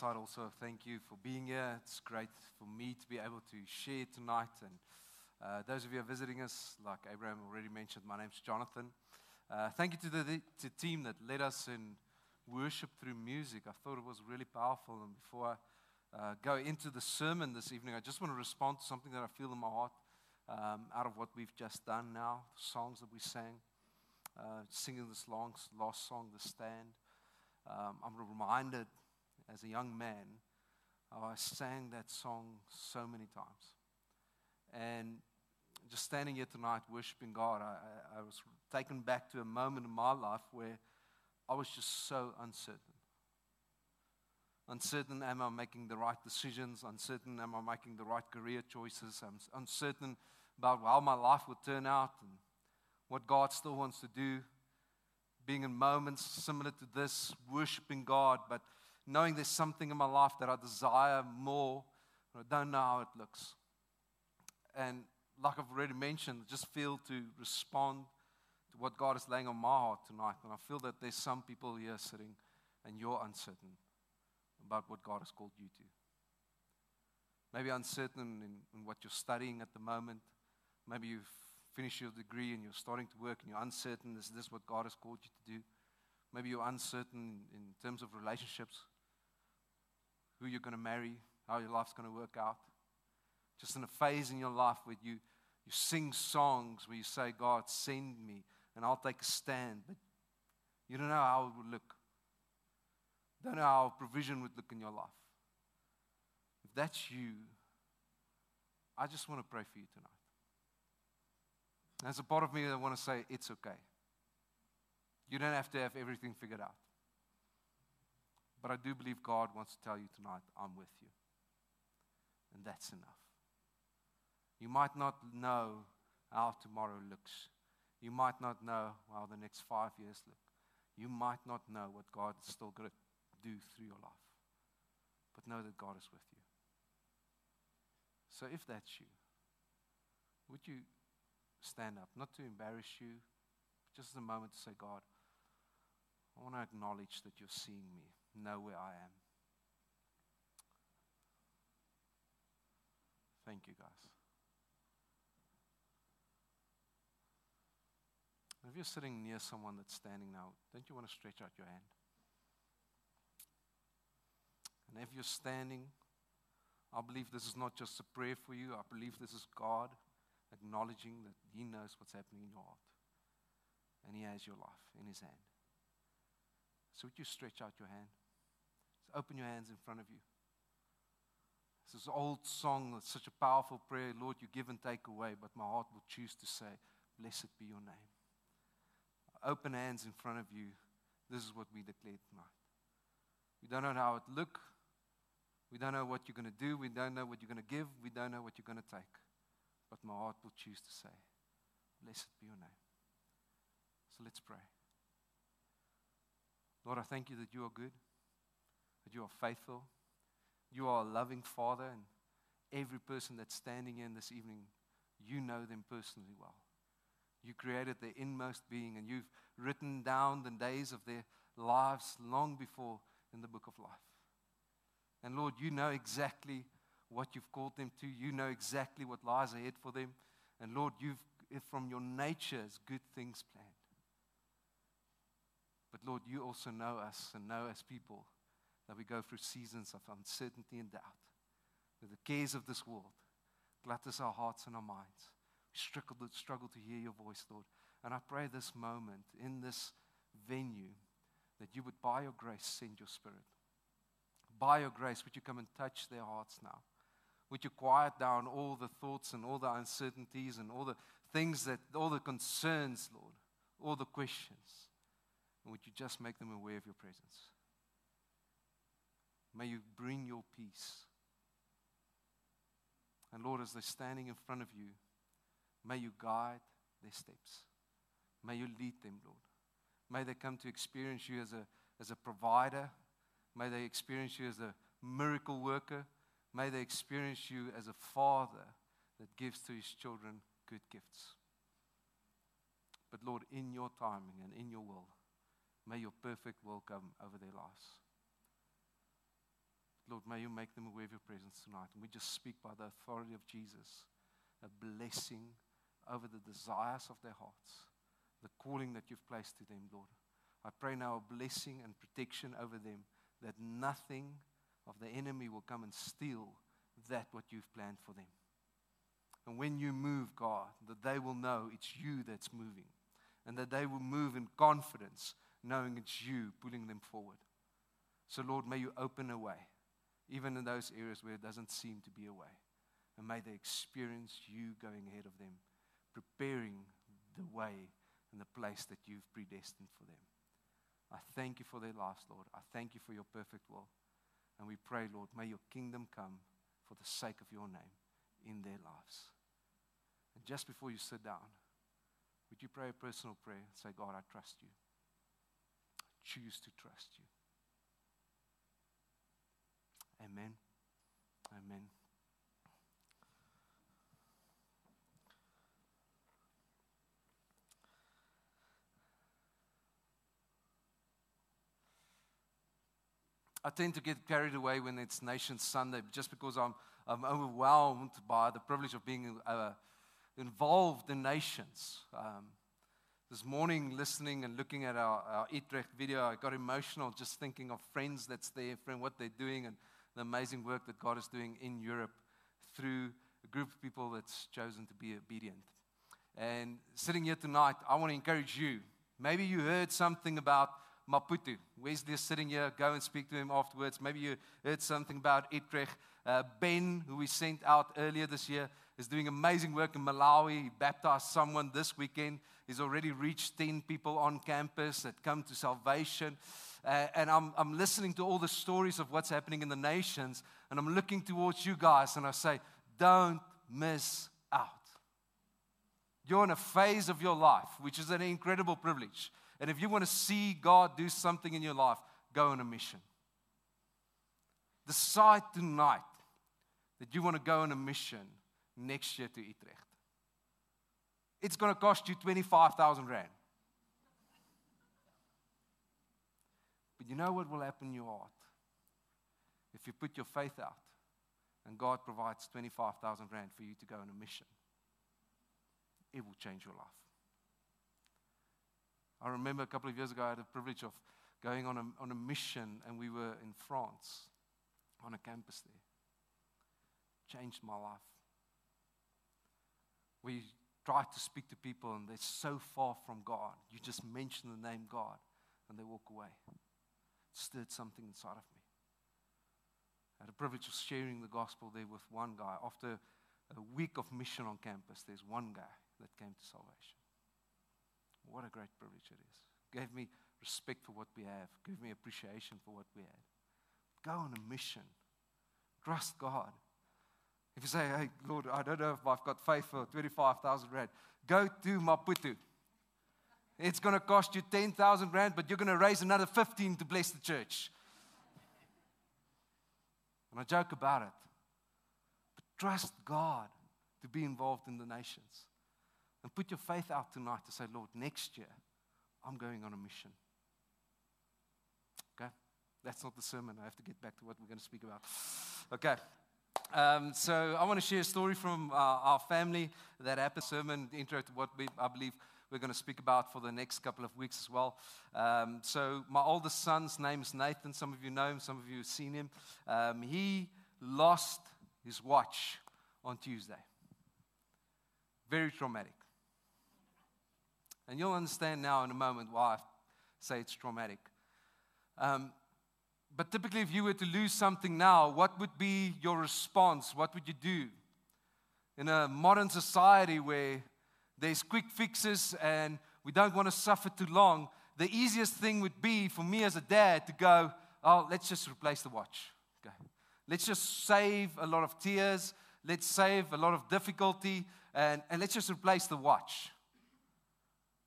Uh, also, thank you for being here. It's great for me to be able to share tonight. And uh, those of you who are visiting us, like Abraham already mentioned, my name's Johnathan. Uh, thank you to the, to team that led us in worship through music. I thought it was really powerful. And before I uh, go into the sermon this evening, I just want to respond to something that I feel in my heart um, out of what we've just done now, the songs that we sang, uh, singing this long, last song, The Stand um, I'm reminded as a young man I sang that song so many times. And just standing here tonight worshiping God, I, I, was taken back to a moment in my life where I was just so uncertain. Uncertain, am I making the right decisions? Uncertain, am I making the right career choices? I'm uncertain about how my life will turn out and what God still wants to do being in moments similar to this, worshiping God, but knowing there's something in my life that I desire more, I don't know how it looks. And like I've already mentioned, just feel to respond to what God is laying on my heart tonight. And I feel that there's some people here sitting and you're uncertain about what God has called you to. Maybe uncertain in, in what you're studying at the moment. Maybe you've finished your degree and you're starting to work and you're uncertain is this what God has called you to do? Maybe you're uncertain in terms of relationships, who you're going to marry, how your life's going to work out. Just in a phase in your life where you, you sing songs where you say, God, send me and I'll take a stand. But you don't know how it would look. Don't know how provision would look in your life. If that's you, I just want to pray for you tonight. There's a part of me that want to say, it's okay. You don't have to have everything figured out. But I do believe God wants to tell you tonight, I'm with you. And that's enough. You might not know how tomorrow looks. You might not know how the next five years look. You might not know what God is still going to do through your life. But know that God is with you. So if that's you, would you stand up, not to embarrass you, just a moment to say, God, I want to acknowledge that you're seeing me, know where I am. Thank you, guys. If you're sitting near someone that's standing now, don't you want to stretch out your hand? And if you're standing, I believe this is not just a prayer for you, I believe this is God acknowledging that He knows what's happening in your heart. And He has your life in His hand. So, would you stretch out your hand? Just open your hands in front of you. This is an old song that's such a powerful prayer. Lord, you give and take away, but my heart will choose to say, Blessed be your name. Open hands in front of you. This is what we declare tonight. We don't know how it look. We don't know what you're going to do. We don't know what you're going to give. We don't know what you're going to take but my heart will choose to say, Blessed be your name. So let's pray. Lord, I thank you that you are good, that you are faithful, you are a loving Father, and every person that's standing in this evening, you know them personally well. You created their inmost being, and you've written down the days of their lives long before in the book of life. And Lord, you know exactly what you've called them to. You know exactly what lies ahead for them. And Lord, you've, from your nature, is good things planned. But Lord, you also know us and know as people that we go through seasons of uncertainty and doubt. With the cares of this world, glutters our hearts and our minds. Struggle to, struggle to hear your voice, Lord. And I pray this moment in this venue that you would, by your grace, send your spirit. By your grace, would you come and touch their hearts now? Would you quiet down all the thoughts and all the uncertainties and all the things that, all the concerns, Lord, all the questions? And would you just make them aware of your presence? May you bring your peace. And Lord, as they're standing in front of you, May you guide their steps. May you lead them, Lord. May they come to experience you as a, as a provider. May they experience you as a miracle worker. May they experience you as a father that gives to his children good gifts. But Lord, in your timing and in your will, may your perfect will come over their lives. Lord, may you make them aware of your presence tonight. And we just speak by the authority of Jesus a blessing over the desires of their hearts, the calling that you've placed to them, Lord. I pray now a blessing and protection over them that nothing of the enemy will come and steal that what you've planned for them. And when you move, God, that they will know it's you that's moving and that they will move in confidence, knowing it's you pulling them forward. So, Lord, may you open a way, even in those areas where it doesn't seem to be a way. And may they experience you going ahead of them, preparing the way and the place that you've predestined for them. I thank you for their lives, Lord. I thank you for your perfect will. And we pray, Lord, may your kingdom come for the sake of your name in their lives. And just before you sit down, would you pray a personal prayer? Say, God, I trust you. I choose to trust you. Amen. Amen. I tend to get carried away when it's Nation Sunday just because I'm, I'm overwhelmed by the privilege of being uh, involved in nations. Um, this morning, listening and looking at our, our Utrecht video, I got emotional just thinking of friends that's there, friend, what they're doing, and the amazing work that God is doing in Europe through a group of people that's chosen to be obedient. And sitting here tonight, I want to encourage you. Maybe you heard something about Maputo. Wesley is sitting here. Go and speak to him afterwards. Maybe you heard something about Utrecht. Uh, ben, who we sent out earlier this year, is doing amazing work in Malawi. He baptized someone this weekend. He's already reached 10 people on campus that come to salvation. Uh, and I'm, I'm listening to all the stories of what's happening in the nations, and I'm looking towards you guys, and I say, don't miss out. You're in a phase of your life, which is an incredible privilege. And if you want to see God do something in your life, go on a mission. Decide tonight that you want to go on a mission next year to Utrecht. It's going to cost you 25,000 Rand. But you know what will happen in your heart? If you put your faith out and God provides 25,000 Rand for you to go on a mission, it will change your life. I remember a couple of years ago, I had the privilege of going on a, on a mission, and we were in France on a campus there. Changed my life. We try to speak to people, and they're so far from God. You just mention the name God, and they walk away. It stirred something inside of me. I had the privilege of sharing the gospel there with one guy. After a week of mission on campus, there's one guy that came to salvation. What a great privilege it is. Gave me respect for what we have, gave me appreciation for what we had. Go on a mission. Trust God. If you say, hey, Lord, I don't know if I've got faith for 25,000 Rand, go to Maputo. It's going to cost you 10,000 Rand, but you're going to raise another 15 to bless the church. And I joke about it. But trust God to be involved in the nations. And put your faith out tonight to say, Lord, next year, I'm going on a mission. Okay? That's not the sermon. I have to get back to what we're going to speak about. Okay. Um, so I want to share a story from uh, our family that happened. Sermon intro to what we, I believe we're going to speak about for the next couple of weeks as well. Um, so my oldest son's name is Nathan. Some of you know him. Some of you have seen him. Um, he lost his watch on Tuesday. Very traumatic. And you'll understand now in a moment why I say it's traumatic. Um, but typically, if you were to lose something now, what would be your response? What would you do? In a modern society where there's quick fixes and we don't want to suffer too long, the easiest thing would be for me as a dad to go, oh, let's just replace the watch. Okay. Let's just save a lot of tears. Let's save a lot of difficulty. and, and let's just replace the watch.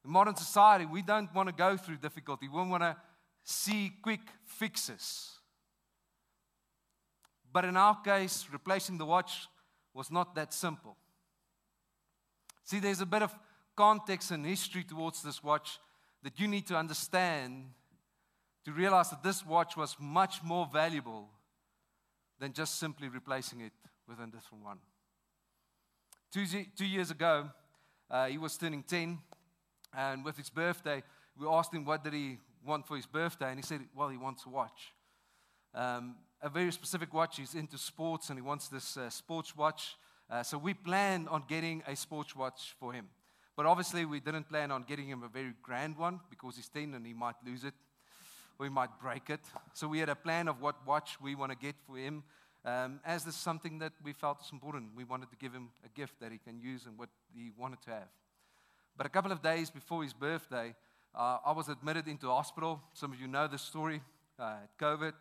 In modern society, we don't want to go through difficulty. We want to see quick fixes. But in our case, replacing the watch was not that simple. See, there's a bit of context and history towards this watch that you need to understand to realize that this watch was much more valuable than just simply replacing it with a different one. Two, two years ago, uh, he was turning 10, and with his birthday, we asked him what did he want for his birthday, and he said, well, he wants a watch. Um, a very specific watch. He's into sports, and he wants this uh, sports watch. Uh, so we planned on getting a sports watch for him. But obviously, we didn't plan on getting him a very grand one because he's 10 and he might lose it or he might break it. So we had a plan of what watch we want to get for him. Um, as this is something that we felt was important, we wanted to give him a gift that he can use and what he wanted to have. But a couple of days before his birthday, uh, I was admitted into hospital. Some of you know the story. Uh, COVID,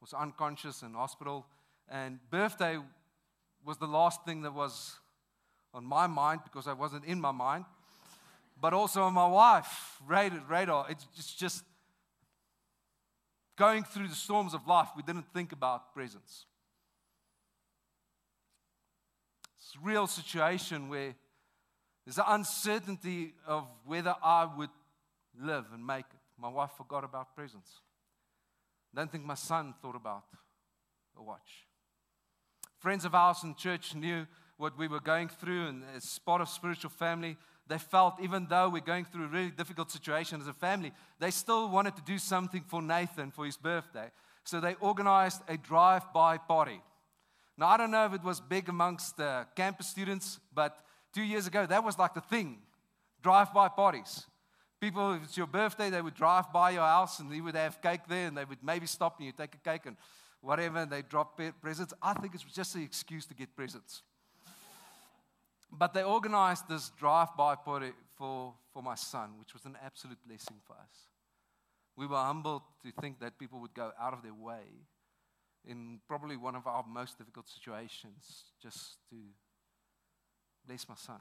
was unconscious in hospital, and birthday was the last thing that was on my mind because I wasn't in my mind, but also on my wife, radar. It's just going through the storms of life. We didn't think about presents. It's a real situation where there's an uncertainty of whether I would live and make it. My wife forgot about presents. Don't think my son thought about a watch. Friends of ours in church knew what we were going through, and as part of spiritual family, they felt even though we're going through a really difficult situation as a family, they still wanted to do something for Nathan for his birthday. So they organized a drive by party. Now, I don't know if it was big amongst the campus students, but two years ago, that was like the thing drive by parties. People, if it's your birthday, they would drive by your house and you would have cake there and they would maybe stop and you take a cake and whatever and they drop presents. I think it's just an excuse to get presents. But they organized this drive by party for, for my son, which was an absolute blessing for us. We were humbled to think that people would go out of their way in probably one of our most difficult situations just to bless my son.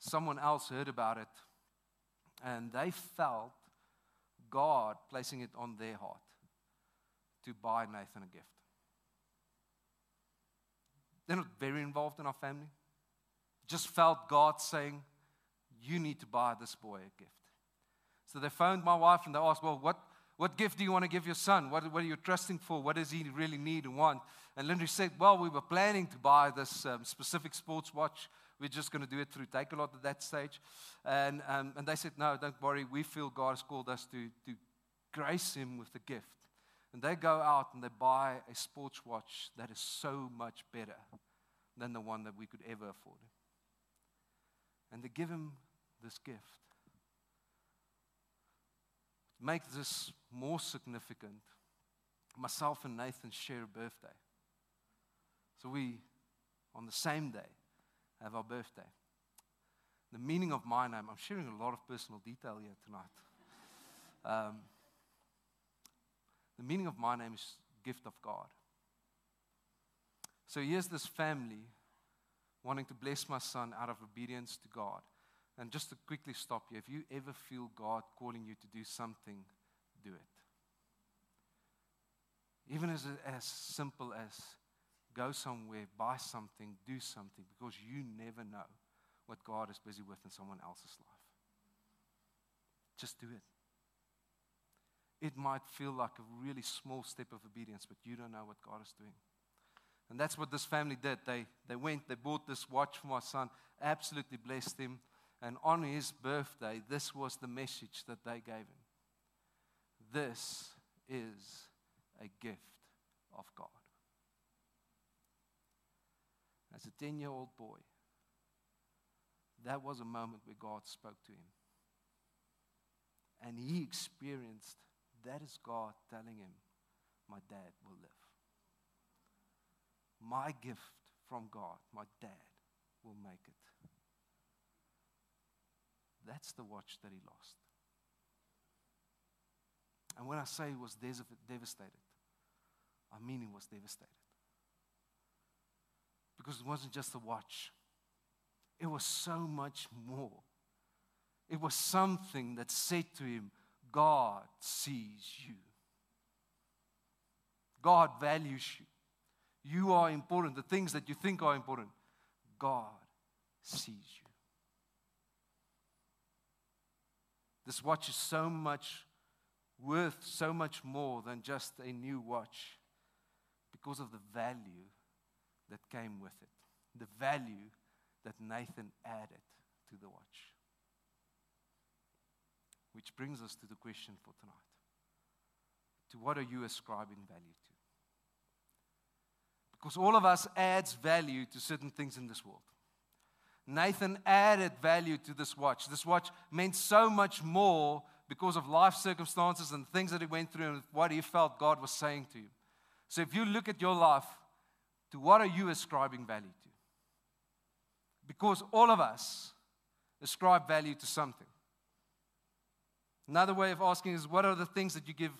Someone else heard about it and they felt God placing it on their heart to buy Nathan a gift. They're not very involved in our family. Just felt God saying, You need to buy this boy a gift. So they phoned my wife and they asked, Well, what, what gift do you want to give your son? What, what are you trusting for? What does he really need and want? And Linda said, Well, we were planning to buy this um, specific sports watch. We're just going to do it through Takealot at that stage. And, um, and they said, No, don't worry. We feel God has called us to, to grace him with the gift. And they go out and they buy a sports watch that is so much better than the one that we could ever afford. And they give him this gift. Make this more significant, myself and Nathan share a birthday. So we, on the same day, have our birthday. The meaning of my name, I'm sharing a lot of personal detail here tonight. Um, the meaning of my name is gift of God. So here's this family wanting to bless my son out of obedience to God. And just to quickly stop you, if you ever feel God calling you to do something, do it. Even as, as simple as go somewhere, buy something, do something, because you never know what God is busy with in someone else's life. Just do it. It might feel like a really small step of obedience, but you don't know what God is doing. And that's what this family did. They, they went, they bought this watch for my son, absolutely blessed him. And on his birthday, this was the message that they gave him This is a gift of God. As a 10 year old boy, that was a moment where God spoke to him. And he experienced that is God telling him, My dad will live. My gift from God, my dad, will make it. That's the watch that he lost. And when I say he was devastated, I mean he was devastated. Because it wasn't just a watch, it was so much more. It was something that said to him, God sees you. God values you. You are important. The things that you think are important, God sees you. This watch is so much worth so much more than just a new watch because of the value that came with it, the value that Nathan added to the watch. Which brings us to the question for tonight to what are you ascribing value to? Because all of us adds value to certain things in this world. Nathan added value to this watch. This watch meant so much more because of life circumstances and things that he went through and what he felt God was saying to him. So if you look at your life, to what are you ascribing value to? Because all of us ascribe value to something. Another way of asking is what are the things that you give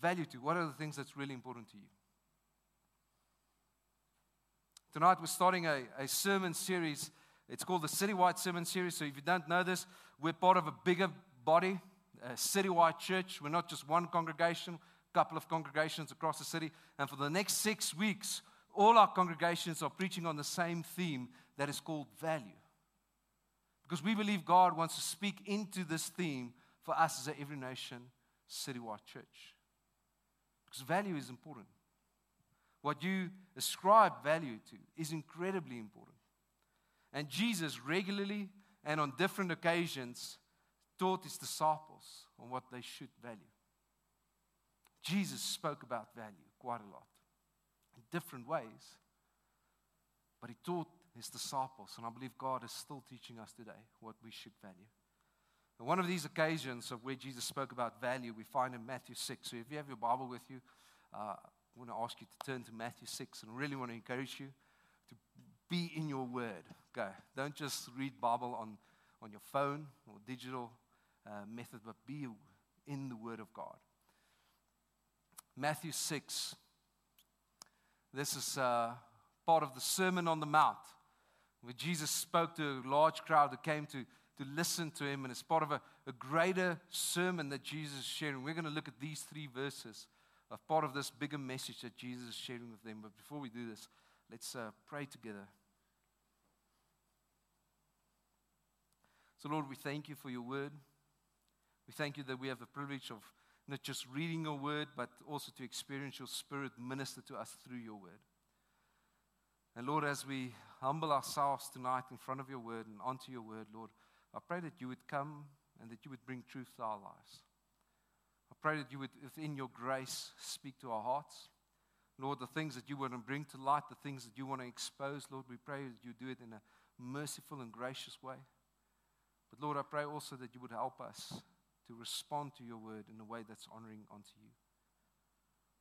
value to? What are the things that's really important to you? Tonight we're starting a, a sermon series. It's called the Citywide Sermon Series. So if you don't know this, we're part of a bigger body, a citywide church. We're not just one congregation, a couple of congregations across the city. And for the next six weeks, all our congregations are preaching on the same theme that is called value. Because we believe God wants to speak into this theme for us as an every nation citywide church. Because value is important. What you ascribe value to is incredibly important. And Jesus regularly and on different occasions taught his disciples on what they should value. Jesus spoke about value quite a lot different ways, but he taught his disciples, and I believe God is still teaching us today what we should value. And one of these occasions of where Jesus spoke about value, we find in Matthew 6. So if you have your Bible with you, uh, I want to ask you to turn to Matthew 6 and really want to encourage you to be in your word. Go. Don't just read Bible on, on your phone or digital uh, method, but be in the word of God. Matthew 6. This is uh, part of the Sermon on the Mount where Jesus spoke to a large crowd that came to, to listen to him, and it's part of a, a greater sermon that Jesus is sharing. We're going to look at these three verses of part of this bigger message that Jesus is sharing with them. But before we do this, let's uh, pray together. So, Lord, we thank you for your word. We thank you that we have the privilege of not just reading your word, but also to experience your spirit minister to us through your word. And Lord, as we humble ourselves tonight in front of your word and onto your word, Lord, I pray that you would come and that you would bring truth to our lives. I pray that you would, within your grace, speak to our hearts. Lord, the things that you want to bring to light, the things that you want to expose, Lord, we pray that you do it in a merciful and gracious way. But Lord, I pray also that you would help us to respond to your word in a way that's honoring unto you.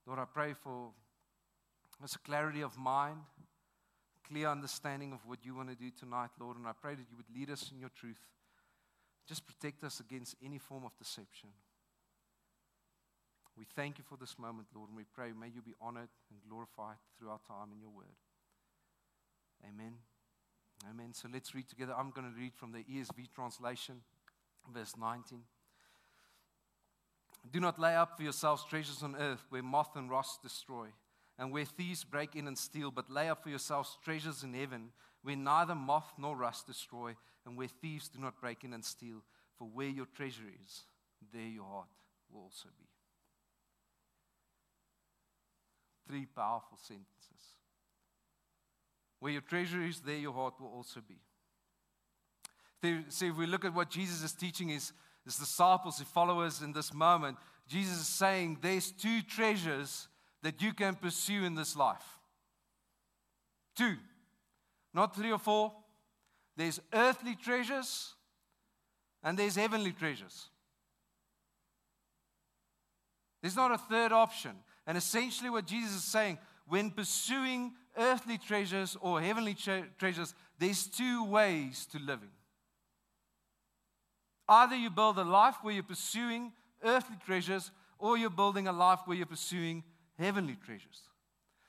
Lord, I pray for this clarity of mind clear understanding of what you want to do tonight, Lord. And I pray that you would lead us in your truth. Just protect us against any form of deception. We thank you for this moment, Lord, and we pray, may you be honored and glorified through our time in your word. Amen. Amen. So let's read together. I'm going to read from the ESV translation, verse 19. Do not lay up for yourselves treasures on earth where moth and rust destroy and where thieves break in and steal, but lay up for yourselves treasures in heaven, where neither moth nor rust destroy, and where thieves do not break in and steal. For where your treasure is, there your heart will also be. Three powerful sentences. Where your treasure is, there your heart will also be. So if we look at what Jesus is teaching his, his disciples, his followers in this moment, Jesus is saying there's two treasures that you can pursue in this life. Two, not three or four. There's earthly treasures and there's heavenly treasures. There's not a third option. And essentially, what Jesus is saying when pursuing earthly treasures or heavenly tre- treasures, there's two ways to living. Either you build a life where you're pursuing earthly treasures, or you're building a life where you're pursuing heavenly treasures.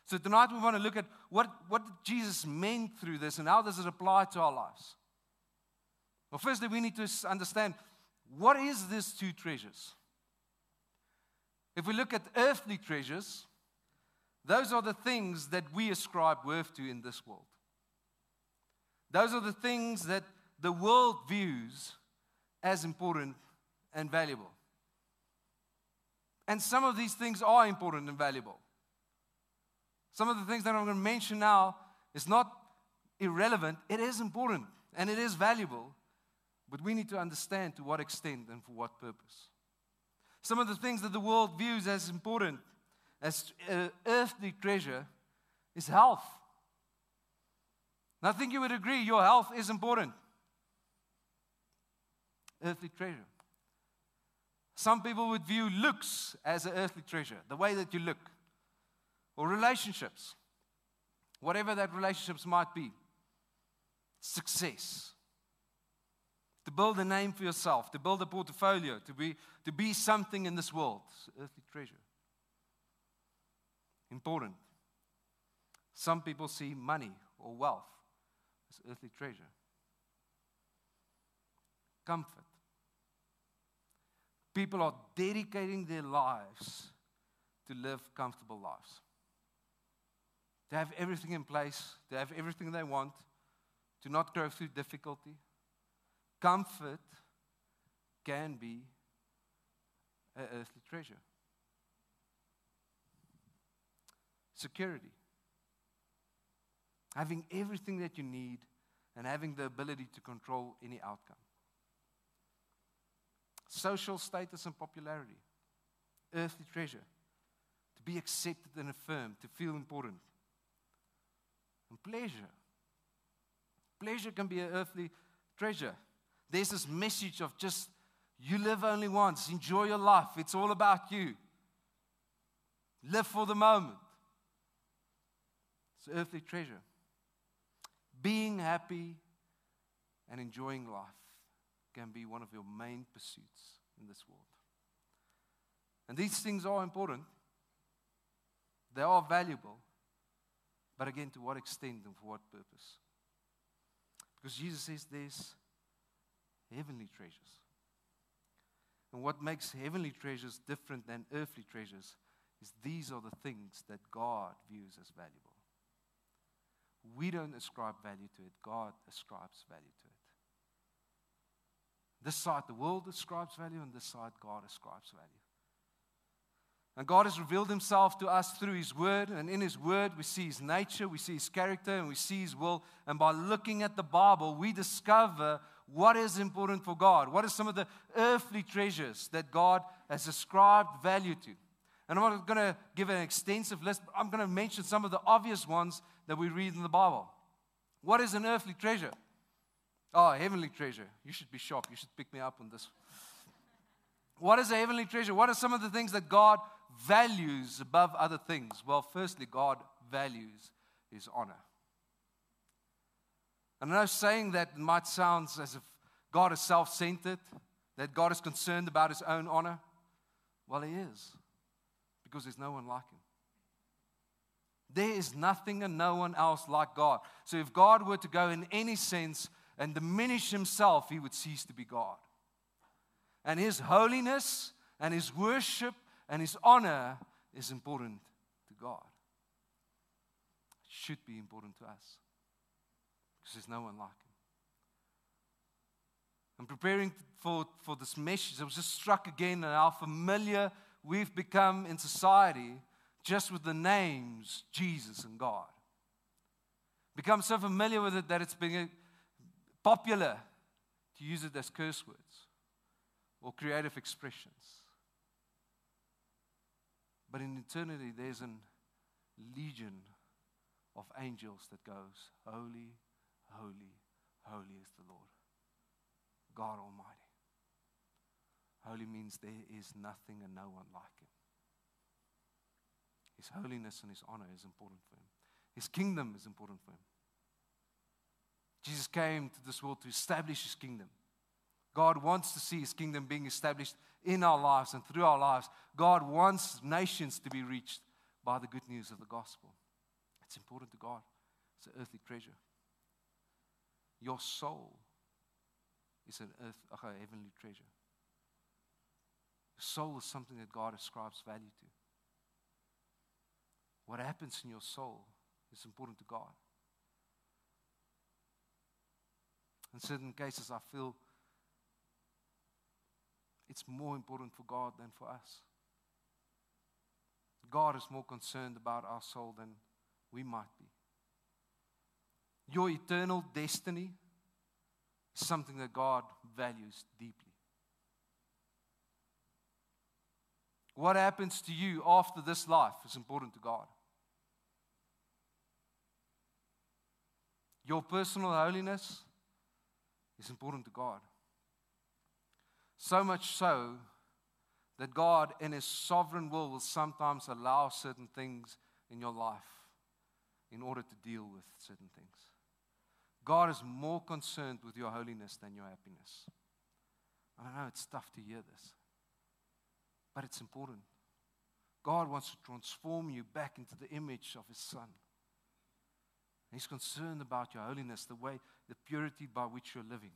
So tonight we want to look at what, what Jesus meant through this and how does it apply to our lives. Well, firstly, we need to understand what is these two treasures? If we look at earthly treasures, those are the things that we ascribe worth to in this world. Those are the things that the world views as important and valuable. And some of these things are important and valuable. Some of the things that I'm going to mention now is not irrelevant, it is important and it is valuable, but we need to understand to what extent and for what purpose. Some of the things that the world views as important, as uh, earthly treasure, is health. And I think you would agree your health is important. Earthly treasure. Some people would view looks as an earthly treasure, the way that you look, or relationships, whatever that relationships might be, success, to build a name for yourself, to build a portfolio, to be, to be something in this world, earthly treasure. Important. Some people see money or wealth as earthly treasure. Comfort People are dedicating their lives to live comfortable lives. To have everything in place, to have everything they want, to not go through difficulty. Comfort can be an earthly treasure. Security. Having everything that you need and having the ability to control any outcome social status and popularity, earthly treasure, to be accepted and affirmed, to feel important, and pleasure. Pleasure can be an earthly treasure. There's this message of just you live only once, enjoy your life, it's all about you. Live for the moment. It's earthly treasure. Being happy and enjoying life can be one of your main pursuits in this world. And these things are important, they are valuable, but again, to what extent and for what purpose? Because Jesus says there's heavenly treasures. And what makes heavenly treasures different than earthly treasures is these are the things that God views as valuable. We don't ascribe value to it, God ascribes value to it. This side, the world ascribes value, and this side, God ascribes value. And God has revealed himself to us through his word. And in his word, we see his nature, we see his character, and we see his will. And by looking at the Bible, we discover what is important for God. What are some of the earthly treasures that God has ascribed value to? And I'm not going to give an extensive list, but I'm going to mention some of the obvious ones that we read in the Bible. What is an earthly treasure? Oh, heavenly treasure. You should be shocked. You should pick me up on this. What is a heavenly treasure? What are some of the things that God values above other things? Well, firstly, God values his honor. And I know saying that might sound as if God is self centered, that God is concerned about his own honor. Well, he is, because there's no one like him. There is nothing and no one else like God. So if God were to go in any sense and diminish himself, he would cease to be God. And his holiness and his worship and his honor is important to God. It should be important to us because there's no one like him. I'm preparing for, for this message. I was just struck again at how familiar we've become in society just with the names Jesus and God. Become so familiar with it that it's been popular to use it as curse words or creative expressions. But in eternity, there's a legion of angels that goes, Holy, holy, holy is the Lord, God Almighty. Holy means there is nothing and no one like Him. His holiness and His honor is important for Him, His kingdom is important for Him. Jesus came to this world to establish his kingdom. God wants to see his kingdom being established in our lives and through our lives. God wants nations to be reached by the good news of the gospel. It's important to God. It's an earthly treasure. Your soul is an earth, a heavenly treasure. Your soul is something that God ascribes value to. What happens in your soul is important to God. In certain cases, I feel it's more important for God than for us. God is more concerned about our soul than we might be. Your eternal destiny is something that God values deeply. What happens to you after this life is important to God. Your personal holiness is important to God. So much so that God, in His sovereign will, will sometimes allow certain things in your life in order to deal with certain things. God is more concerned with your holiness than your happiness. I know it's tough to hear this, but it's important. God wants to transform you back into the image of His Son. He's concerned about your holiness, the way, the purity by which you're living.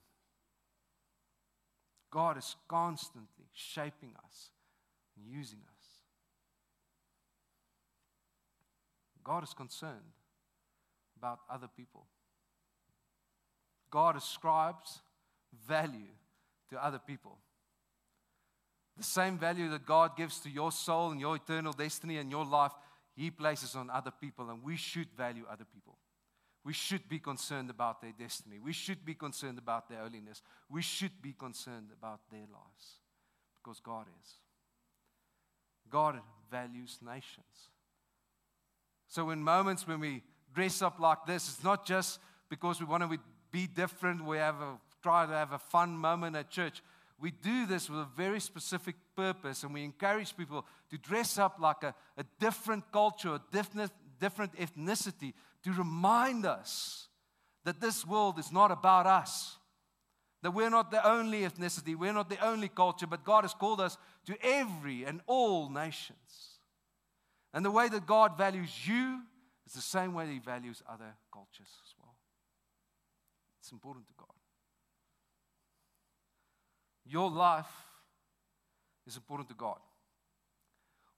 God is constantly shaping us and using us. God is concerned about other people. God ascribes value to other people. The same value that God gives to your soul and your eternal destiny and your life, He places on other people, and we should value other people. We should be concerned about their destiny. We should be concerned about their holiness. We should be concerned about their lives because God is. God values nations. So, in moments when we dress up like this, it's not just because we want to be different, we have a, try to have a fun moment at church. We do this with a very specific purpose, and we encourage people to dress up like a, a different culture, a different, different ethnicity, to remind us that this world is not about us. That we're not the only ethnicity, we're not the only culture, but God has called us to every and all nations. And the way that God values you is the same way He values other cultures as well. It's important to God. Your life is important to God.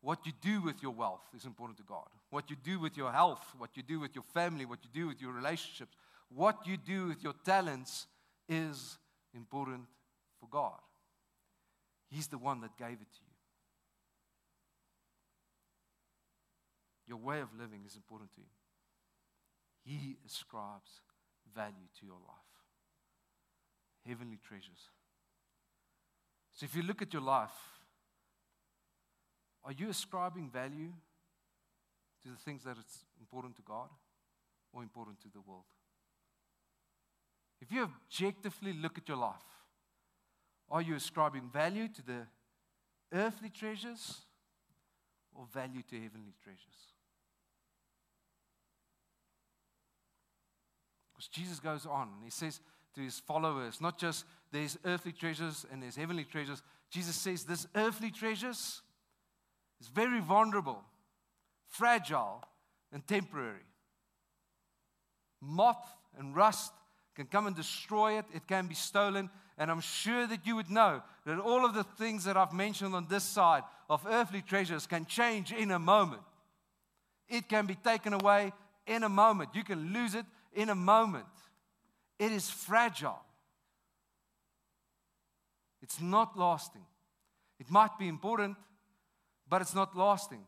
What you do with your wealth is important to God. What you do with your health, what you do with your family, what you do with your relationships, what you do with your talents is important for God. He's the one that gave it to you. Your way of living is important to Him. He ascribes value to your life, heavenly treasures. So if you look at your life, are you ascribing value to the things that it's important to God or important to the world? If you objectively look at your life, are you ascribing value to the earthly treasures or value to heavenly treasures? Because Jesus goes on he says to his followers, not just there's earthly treasures and there's heavenly treasures. Jesus says, this earthly treasures is very vulnerable, fragile, and temporary. Moth and rust can come and destroy it, it can be stolen. And I'm sure that you would know that all of the things that I've mentioned on this side of earthly treasures can change in a moment. It can be taken away in a moment. You can lose it in a moment. It is fragile. It's not lasting. It might be important, but it's not lasting.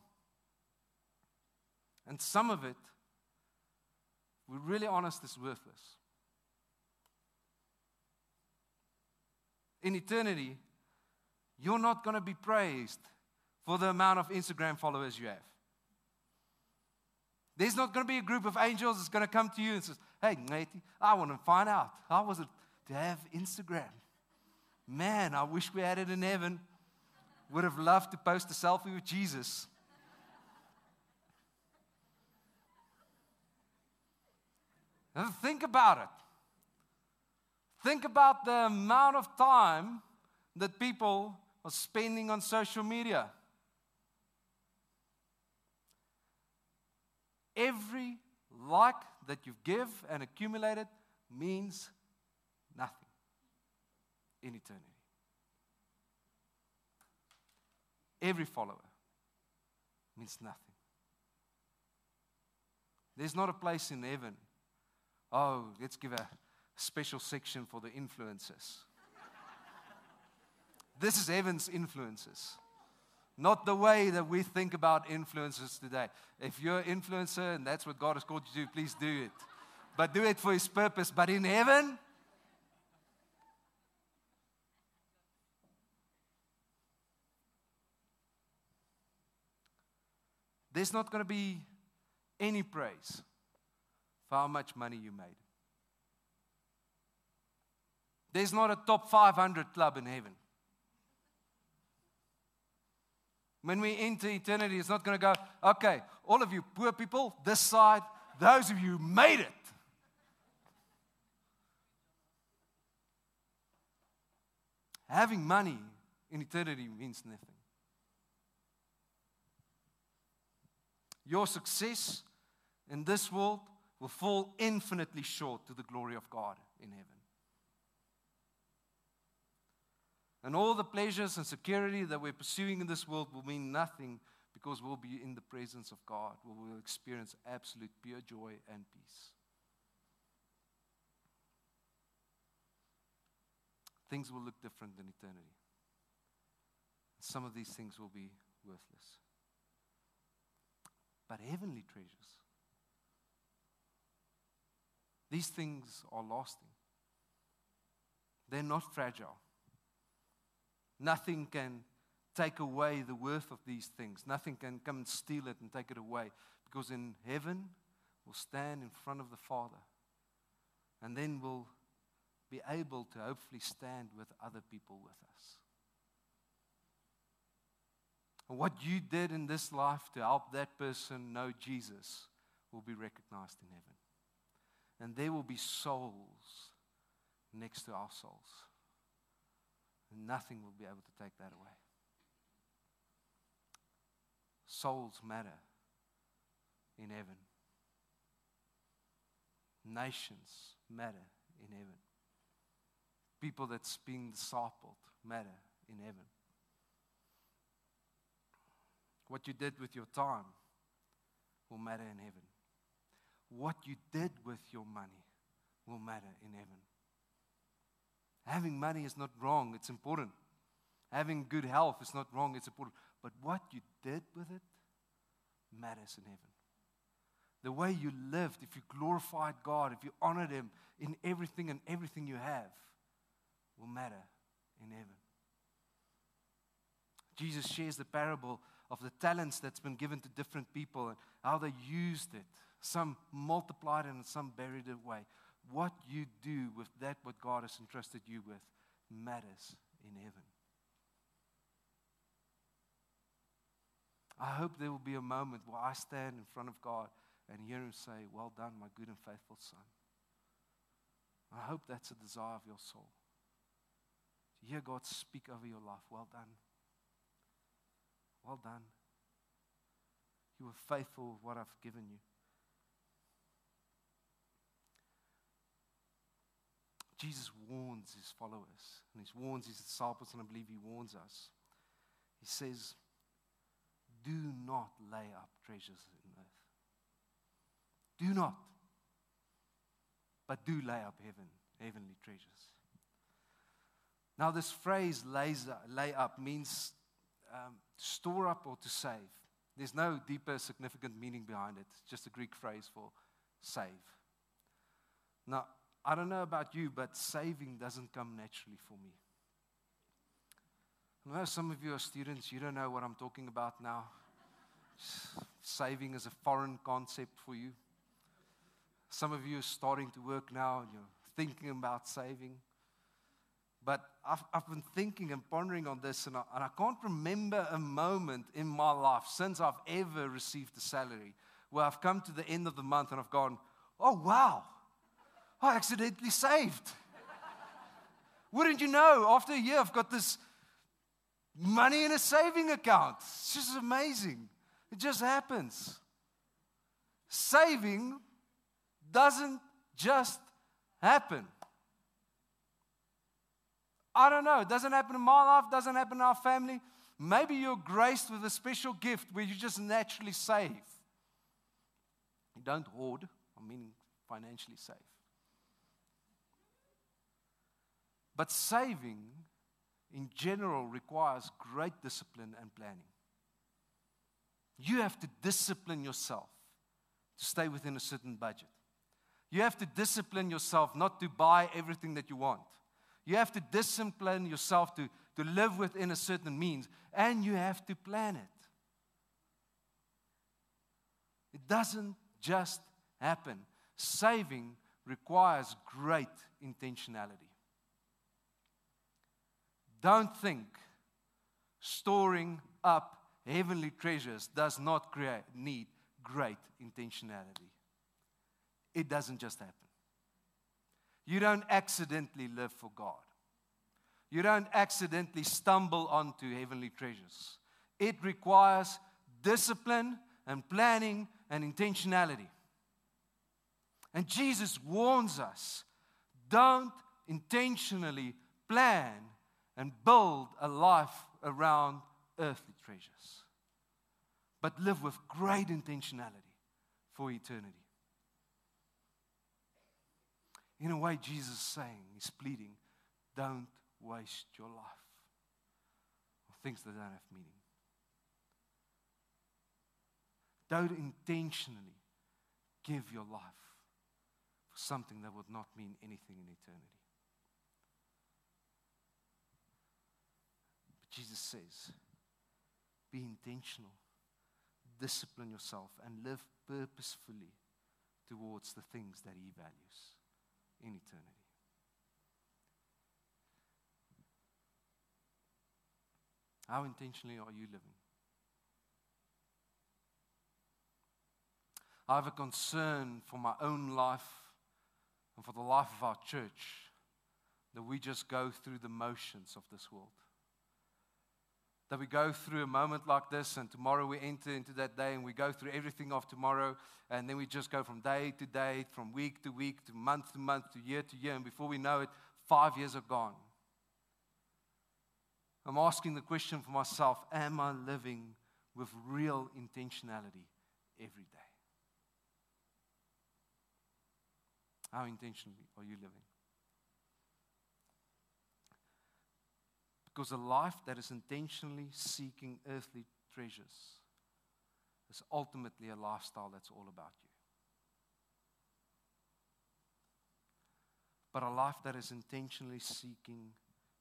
And some of it, we're really honest, is worthless. In eternity, you're not going to be praised for the amount of Instagram followers you have. There's not going to be a group of angels that's going to come to you and says, "Hey, matey, I want to find out how was it to have Instagram." Man, I wish we had it in heaven would have loved to post a selfie with Jesus. Think about it. Think about the amount of time that people are spending on social media. Every like that you've give and accumulated means nothing in eternity. Every follower means nothing. There's not a place in heaven. Oh, let's give a special section for the influences. this is heaven's influences. Not the way that we think about influencers today. If you're an influencer and that's what God has called you to do, please do it. But do it for His purpose. But in heaven, there's not going to be any praise for how much money you made. There's not a top 500 club in heaven. When we enter eternity, it's not going to go, okay, all of you poor people, this side, those of you made it. Having money in eternity means nothing. Your success in this world will fall infinitely short to the glory of God in heaven. And all the pleasures and security that we're pursuing in this world will mean nothing because we'll be in the presence of God. We will experience absolute pure joy and peace. Things will look different in eternity. Some of these things will be worthless. But heavenly treasures, these things are lasting, they're not fragile. Nothing can take away the worth of these things. Nothing can come and steal it and take it away. Because in heaven, we'll stand in front of the Father. And then we'll be able to hopefully stand with other people with us. What you did in this life to help that person know Jesus will be recognized in heaven. And there will be souls next to our souls. And nothing will be able to take that away. Souls matter in heaven. Nations matter in heaven. People that's being discipled matter in heaven. What you did with your time will matter in heaven. What you did with your money will matter in heaven. Having money is not wrong, it's important. Having good health is not wrong, it's important. But what you did with it matters in heaven. The way you lived, if you glorified God, if you honored Him in everything and everything you have, will matter in heaven. Jesus shares the parable of the talents that's been given to different people and how they used it. Some multiplied and some buried it away what you do with that what God has entrusted you with matters in heaven. I hope there will be a moment where I stand in front of God and hear Him say, Well done, my good and faithful Son. I hope that's a desire of your soul. To hear God speak over your life. Well done. Well done. You were faithful with what I've given you. Jesus warns his followers and he warns his disciples, and I believe he warns us. He says, Do not lay up treasures in earth. Do not. But do lay up heaven, heavenly treasures. Now, this phrase lay up means um, store up or to save. There's no deeper, significant meaning behind it. It's just a Greek phrase for save. Now, I don't know about you, but saving doesn't come naturally for me. I know some of you are students, you don't know what I'm talking about now. Saving is a foreign concept for you. Some of you are starting to work now and you're thinking about saving. But I've, I've been thinking and pondering on this, and I, and I can't remember a moment in my life since I've ever received a salary where I've come to the end of the month and I've gone, oh, wow I accidentally saved. Wouldn't you know, after a year, I've got this money in a saving account. It's just amazing. It just happens. Saving doesn't just happen. I don't know. It doesn't happen in my life, doesn't happen in our family. Maybe you're graced with a special gift where you just naturally save. You don't hoard, I mean financially save. But saving in general requires great discipline and planning. You have to discipline yourself to stay within a certain budget. You have to discipline yourself not to buy everything that you want. You have to discipline yourself to, to live within a certain means, and you have to plan it. It doesn't just happen. Saving requires great intentionality. Don't think storing up heavenly treasures does not create, need great intentionality. It doesn't just happen. You don't accidentally live for God. You don't accidentally stumble onto heavenly treasures. It requires discipline and planning and intentionality. And Jesus warns us don't intentionally plan and build a life around earthly treasures, but live with great intentionality for eternity. In a way, Jesus is saying, He's pleading, don't waste your life on things that don't have meaning. Don't intentionally give your life for something that would not mean anything in eternity. But Jesus says, be intentional, discipline yourself, and live purposefully towards the things that He values in eternity. How intentionally are you living? I have a concern for my own life and for the life of our church that we just go through the motions of this world. That we go through a moment like this, and tomorrow we enter into that day and we go through everything of tomorrow, and then we just go from day to day, from week to week, to month to month, to year to year, and before we know it, five years are gone. I'm asking the question for myself Am I living with real intentionality every day? How intentionally are you living? Because a life that is intentionally seeking earthly treasures is ultimately a lifestyle that's all about you. But a life that is intentionally seeking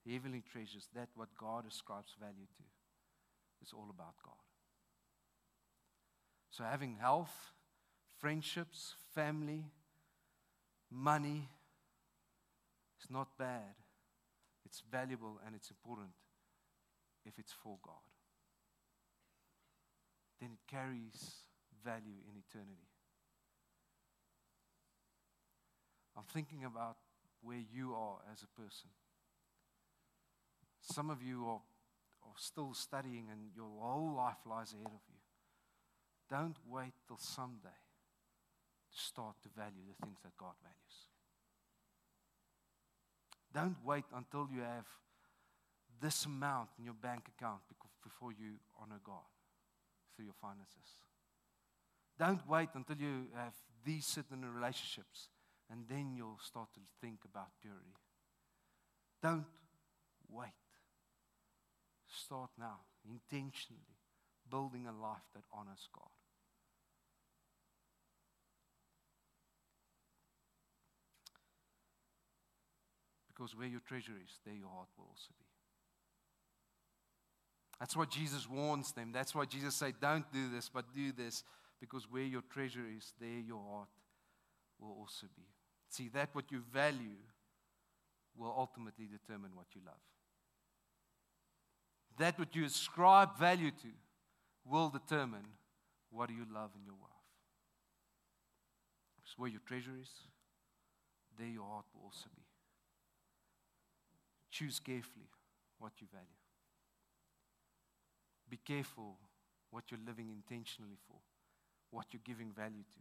heavenly treasures, that what God ascribes value to, is all about God. So having health, friendships, family, money is not bad. It's valuable and it's important if it's for God. Then it carries value in eternity. I'm thinking about where you are as a person. Some of you are, are still studying and your whole life lies ahead of you. Don't wait till someday to start to value the things that God values. Don't wait until you have this amount in your bank account before you honor God through your finances. Don't wait until you have these certain relationships and then you'll start to think about purity. Don't wait. Start now, intentionally building a life that honors God. Because where your treasure is, there your heart will also be. That's why Jesus warns them. That's why Jesus said, Don't do this, but do this. Because where your treasure is, there your heart will also be. See, that what you value will ultimately determine what you love. That what you ascribe value to will determine what you love in your wife. Because where your treasure is, there your heart will also be. Choose carefully what you value. Be careful what you're living intentionally for, what you're giving value to.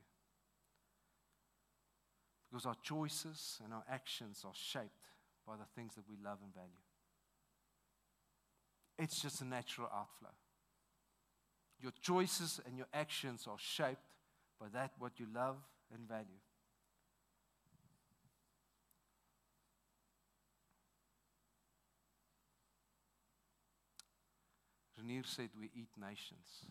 Because our choices and our actions are shaped by the things that we love and value. It's just a natural outflow. Your choices and your actions are shaped by that what you love and value. Renier said we eat nations.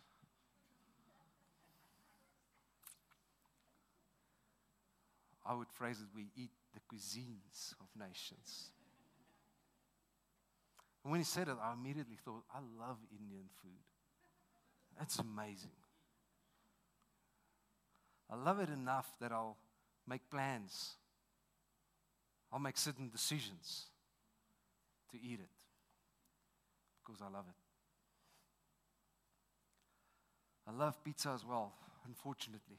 I would phrase it we eat the cuisines of nations. And when he said it, I immediately thought, I love Indian food. That's amazing. I love it enough that I'll make plans. I'll make certain decisions to eat it because I love it. I love pizza as well, unfortunately.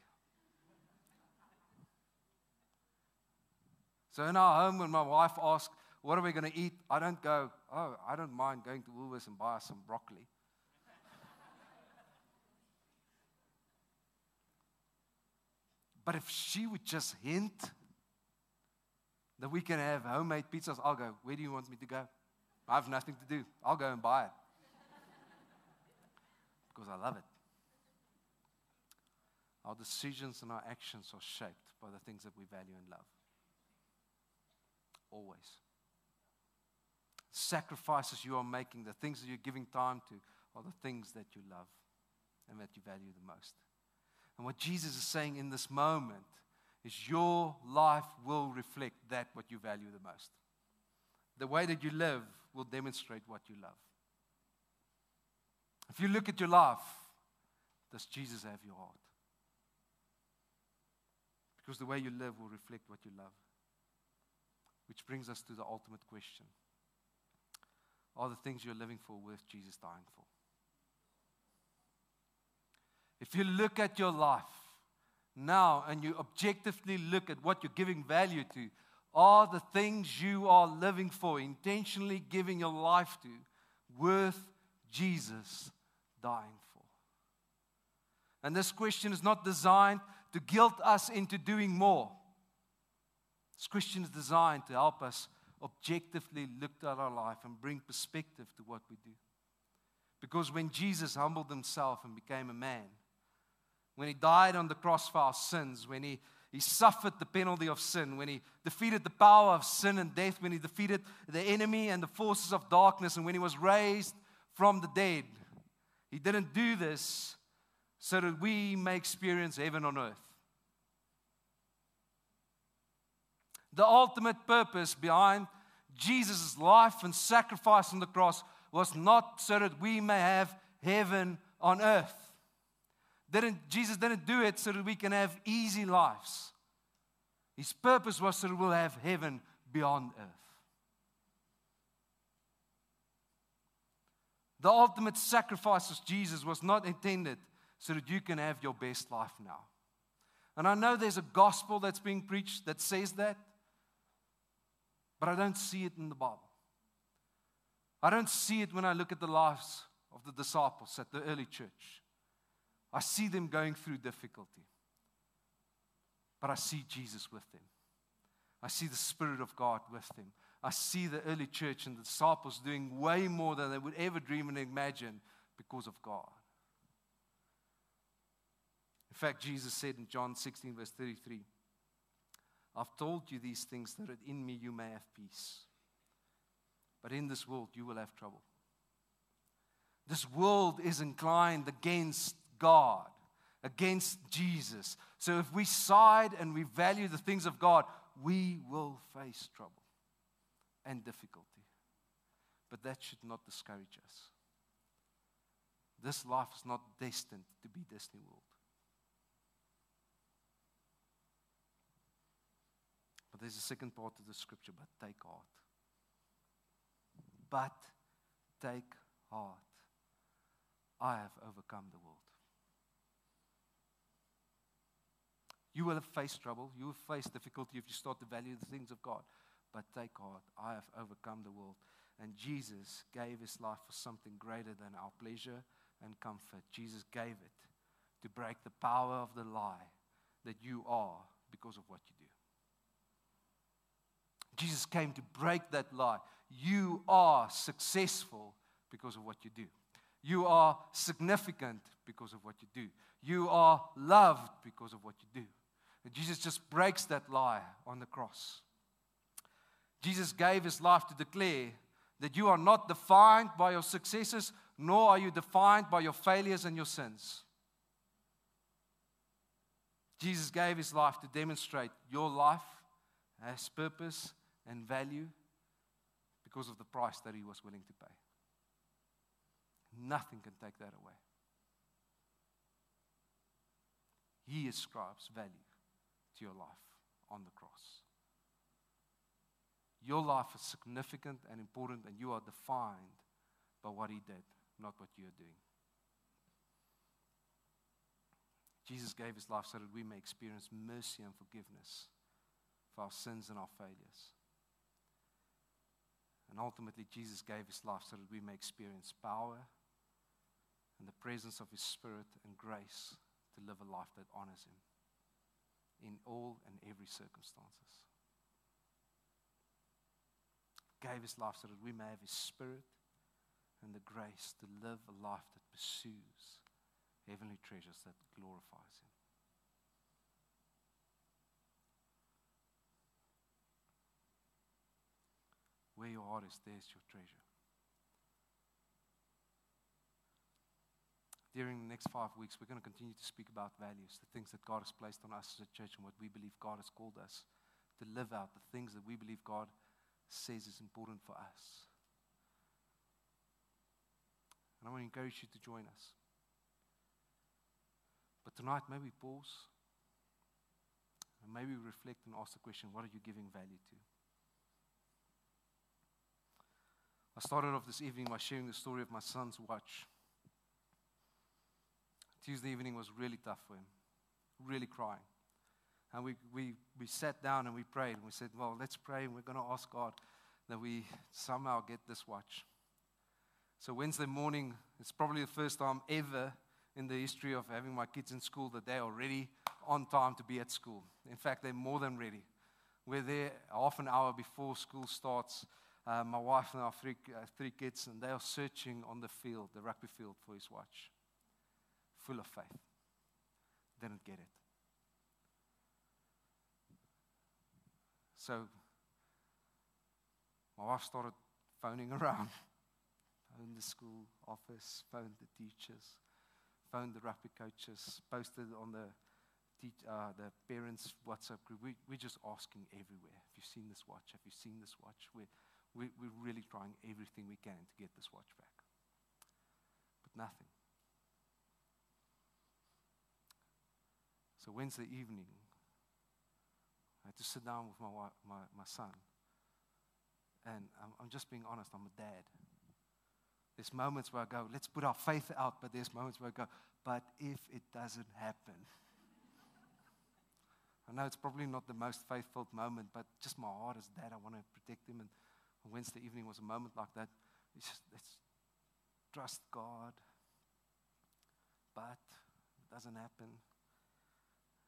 So in our home, when my wife asks, What are we going to eat? I don't go, Oh, I don't mind going to Woolworths and buy us some broccoli. but if she would just hint that we can have homemade pizzas, I'll go, Where do you want me to go? I have nothing to do. I'll go and buy it. because I love it. Our decisions and our actions are shaped by the things that we value and love. Always. Sacrifices you are making, the things that you're giving time to, are the things that you love and that you value the most. And what Jesus is saying in this moment is your life will reflect that what you value the most. The way that you live will demonstrate what you love. If you look at your life, does Jesus have your heart? Because the way you live will reflect what you love. Which brings us to the ultimate question Are the things you're living for worth Jesus dying for? If you look at your life now and you objectively look at what you're giving value to, are the things you are living for, intentionally giving your life to, worth Jesus dying for? And this question is not designed to guilt us into doing more. This Christian is designed to help us objectively look at our life and bring perspective to what we do. Because when Jesus humbled himself and became a man, when he died on the cross for our sins, when he, he suffered the penalty of sin, when he defeated the power of sin and death, when he defeated the enemy and the forces of darkness, and when he was raised from the dead, he didn't do this so that we may experience heaven on earth. The ultimate purpose behind Jesus' life and sacrifice on the cross was not so that we may have heaven on earth. Didn't, Jesus didn't do it so that we can have easy lives. His purpose was so that we'll have heaven beyond earth. The ultimate sacrifice of Jesus was not intended so that you can have your best life now. And I know there's a gospel that's being preached that says that. But I don't see it in the Bible. I don't see it when I look at the lives of the disciples at the early church. I see them going through difficulty. But I see Jesus with them. I see the Spirit of God with them. I see the early church and the disciples doing way more than they would ever dream and imagine because of God. In fact, Jesus said in John 16, verse 33, I've told you these things that in me you may have peace. But in this world you will have trouble. This world is inclined against God, against Jesus. So if we side and we value the things of God, we will face trouble and difficulty. But that should not discourage us. This life is not destined to be Disney World. But there's a second part of the scripture, but take heart. But take heart. I have overcome the world. You will have faced trouble. You will face difficulty if you start to value the things of God. But take heart. I have overcome the world. And Jesus gave his life for something greater than our pleasure and comfort. Jesus gave it to break the power of the lie that you are because of what you do. Jesus came to break that lie. You are successful because of what you do. You are significant because of what you do. You are loved because of what you do. And Jesus just breaks that lie on the cross. Jesus gave his life to declare that you are not defined by your successes, nor are you defined by your failures and your sins. Jesus gave his life to demonstrate your life has purpose and value because of the price that he was willing to pay. Nothing can take that away. He ascribes value to your life on the cross. Your life is significant and important, and you are defined by what He did, not what you are doing. Jesus gave His life so that we may experience mercy and forgiveness for our sins and our failures. And ultimately, Jesus gave His life so that we may experience power and the presence of His Spirit and grace to live a life that honors Him in all and every circumstances. Gave his life so that we may have his spirit and the grace to live a life that pursues heavenly treasures that glorifies him. Where your heart is, there's your treasure. during the next five weeks, we're going to continue to speak about values, the things that God has placed on us as a church, and what we believe God has called us to live out, the things that we believe God says is important for us. And I want to encourage you to join us. But tonight, maybe pause and maybe reflect and ask the question what are you giving value to? I started off this evening by sharing the story of my son's watch. Tuesday evening was really tough for him, really crying. And we, we, we sat down and we prayed. And we said, Well, let's pray. And we're going to ask God that we somehow get this watch. So, Wednesday morning, it's probably the first time ever in the history of having my kids in school that they are ready on time to be at school. In fact, they're more than ready. We're there half an hour before school starts. Uh, my wife and our three, uh, three kids, and they are searching on the field, the rugby field, for his watch full of faith. Didn't get it. So my wife started phoning around. phoned the school office, phoned the teachers, phoned the rugby coaches, posted on the teach, uh, the parents' WhatsApp group. We, we're just asking everywhere. Have you seen this watch? Have you seen this watch? We're, we, we're really trying everything we can to get this watch back. But nothing. So Wednesday evening, I had to sit down with my, my, my son. And I'm, I'm just being honest, I'm a dad. There's moments where I go, let's put our faith out, but there's moments where I go, but if it doesn't happen. I know it's probably not the most faithful moment, but just my heart as dad, I want to protect him. And Wednesday evening was a moment like that. It's just, let's trust God. But it doesn't happen.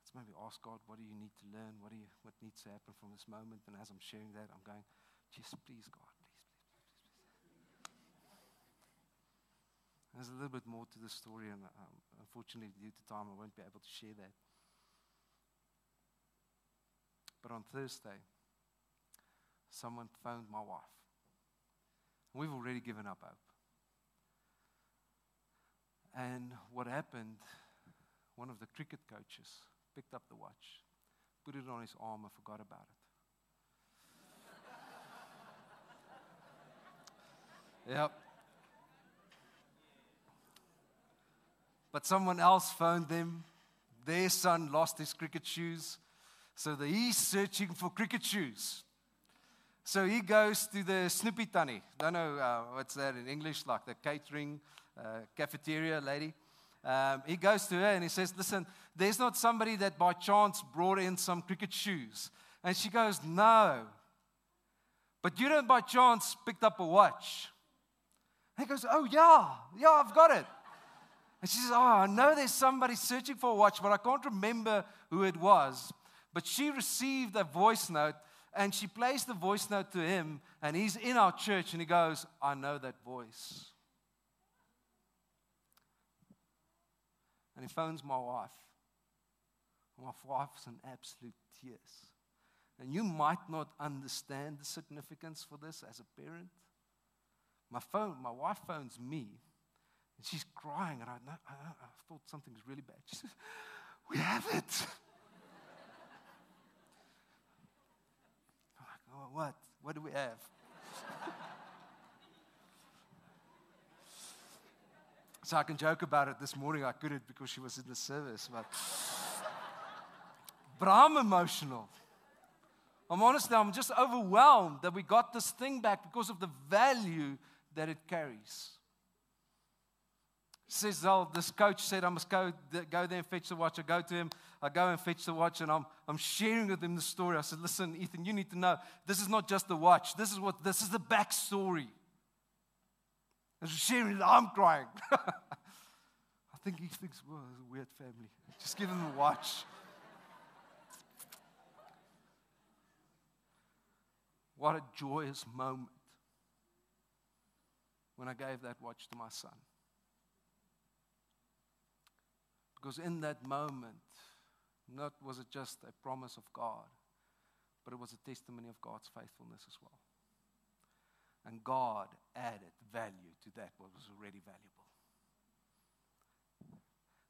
Let's maybe ask God, what do you need to learn? What, do you, what needs to happen from this moment? And as I'm sharing that, I'm going, just please, God, please, please, please, please. There's a little bit more to the story, and um, unfortunately, due to time, I won't be able to share that. But on Thursday, someone phoned my wife. We've already given up hope. And what happened, one of the cricket coaches picked up the watch, put it on his arm, and forgot about it. yep. But someone else phoned them. Their son lost his cricket shoes. So he's searching for cricket shoes. So he goes to the Snoepie Tannie. Don't know uh, what's that in English, like the catering uh, cafeteria lady. Um, he goes to her and he says, Listen, there's not somebody that by chance brought in some cricket shoes. And she goes, No. But you don't by chance picked up a watch. And he goes, Oh, yeah, yeah, I've got it. And she says, Oh, I know there's somebody searching for a watch, but I can't remember who it was. But she received a voice note And she plays the voice note to him, and he's in our church, and he goes, I know that voice. And he phones my wife. My wife's in absolute tears. And you might not understand the significance for this as a parent. My phone, my wife phones me, and she's crying, and I, I, I thought something's really bad. She says, "We have it." I'm like, "Oh, what? What do we have?" so I can joke about it. This morning I couldn't because she was in the service, but but I'm emotional. I'm honestly, I'm just overwhelmed that we got this thing back because of the value that it carries. Says, oh, this coach said I must go, go there and fetch the watch. I go to him, I go and fetch the watch, and I'm, I'm sharing with him the story. I said, Listen, Ethan, you need to know this is not just the watch, this is what this is the backstory. And sharing it, I'm crying. I think he thinks, well, it's a weird family. Just give him the watch. What a joyous moment when I gave that watch to my son. Because in that moment, not was it just a promise of God, but it was a testimony of God's faithfulness as well. And God added value to that what was already valuable.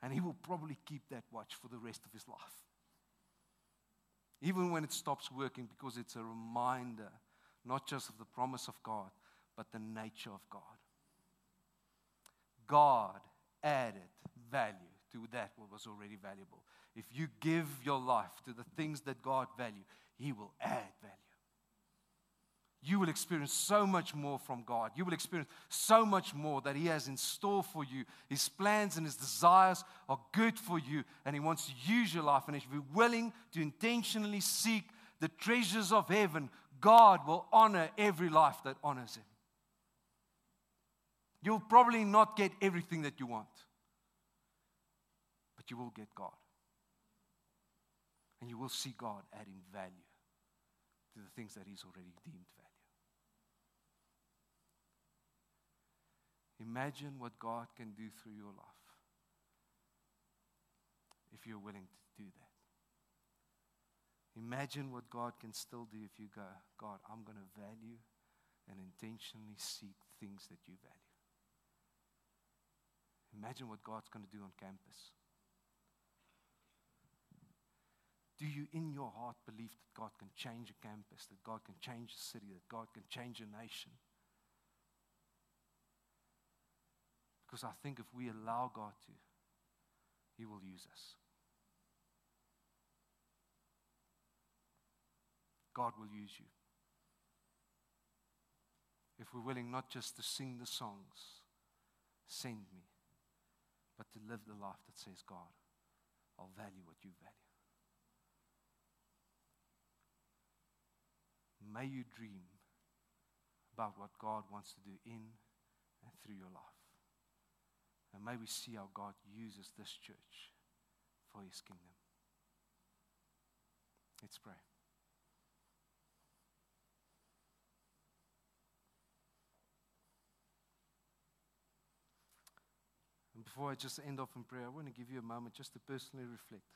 And He will probably keep that watch for the rest of His life even when it stops working, because it's a reminder not just of the promise of God, but the nature of God. God added value to that what was already valuable. If you give your life to the things that God value, He will add value. You will experience so much more from God. You will experience so much more that He has in store for you. His plans and His desires are good for you, and He wants to use your life. And if you're willing to intentionally seek the treasures of heaven, God will honor every life that honors Him. You'll probably not get everything that you want, but you will get God. And you will see God adding value to the things that He's already deemed value. Imagine what God can do through your life if you're willing to do that. Imagine what God can still do if you go, God, I'm going to value and intentionally seek things that you value. Imagine what God's going to do on campus. Do you, in your heart, believe that God can change a campus, that God can change a city, that God can change a nation? Because I think if we allow God to, He will use us. God will use you. If we're willing not just to sing the songs, send me, but to live the life that says, God, I'll value what you value. May you dream about what God wants to do in and through your life. And may we see how God uses this church for his kingdom. Let's pray. And before I just end off in prayer, I want to give you a moment just to personally reflect.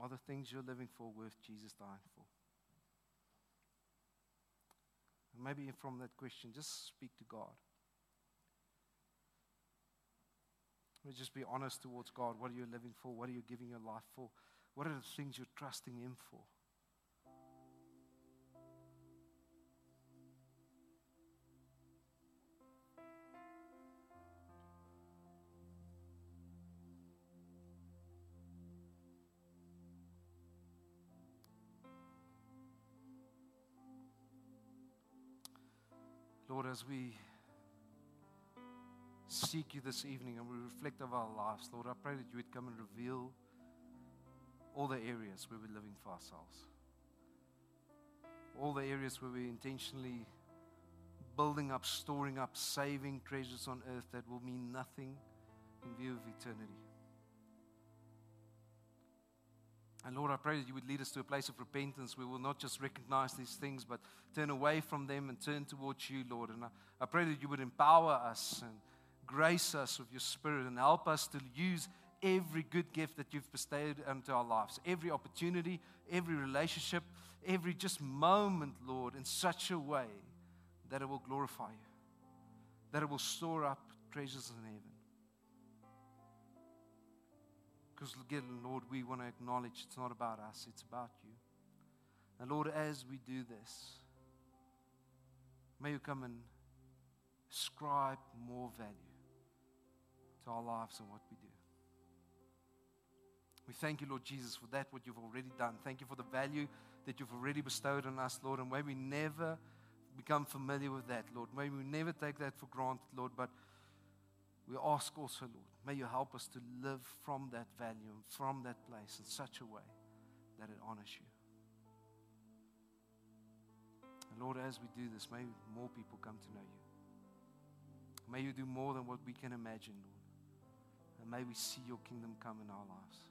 Are the things you're living for worth Jesus dying for? And maybe from that question, just speak to God. Let just be honest towards God. What are you living for? What are you giving your life for? What are the things you're trusting Him for? As we seek you this evening and we reflect of our lives, Lord, I pray that you would come and reveal all the areas where we're living for ourselves. All the areas where we're intentionally building up, storing up, saving treasures on earth that will mean nothing in view of eternity. And Lord, I pray that you would lead us to a place of repentance we'll not just recognize these things, but turn away from them and turn towards you, Lord. And I, I pray that you would empower us and grace us with your spirit and help us to use every good gift that you've bestowed into our lives, every opportunity, every relationship, every just moment, Lord, in such a way that it will glorify you, that it will store up treasures in heaven. Because again, Lord, we want to acknowledge it's not about us, it's about you. And Lord, as we do this, may you come and ascribe more value to our lives and what we do. We thank you, Lord Jesus, for that, what you've already done. Thank you for the value that you've already bestowed on us, Lord. And may we never become familiar with that, Lord. May we never take that for granted, Lord. But we ask also, Lord, may you help us to live from that value and from that place in such a way that it honors you. And Lord, as we do this, may more people come to know you. May you do more than what we can imagine, Lord. And may we see your kingdom come in our lives.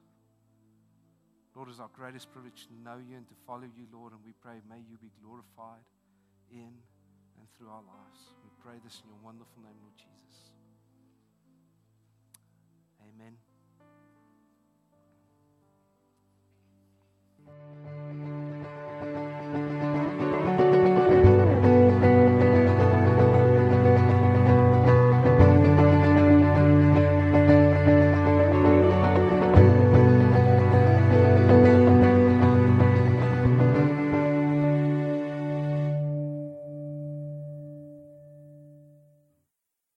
Lord, it's our greatest privilege to know you and to follow you, Lord. And we pray, may you be glorified in and through our lives. We pray this in your wonderful name, Lord Jesus. Amen.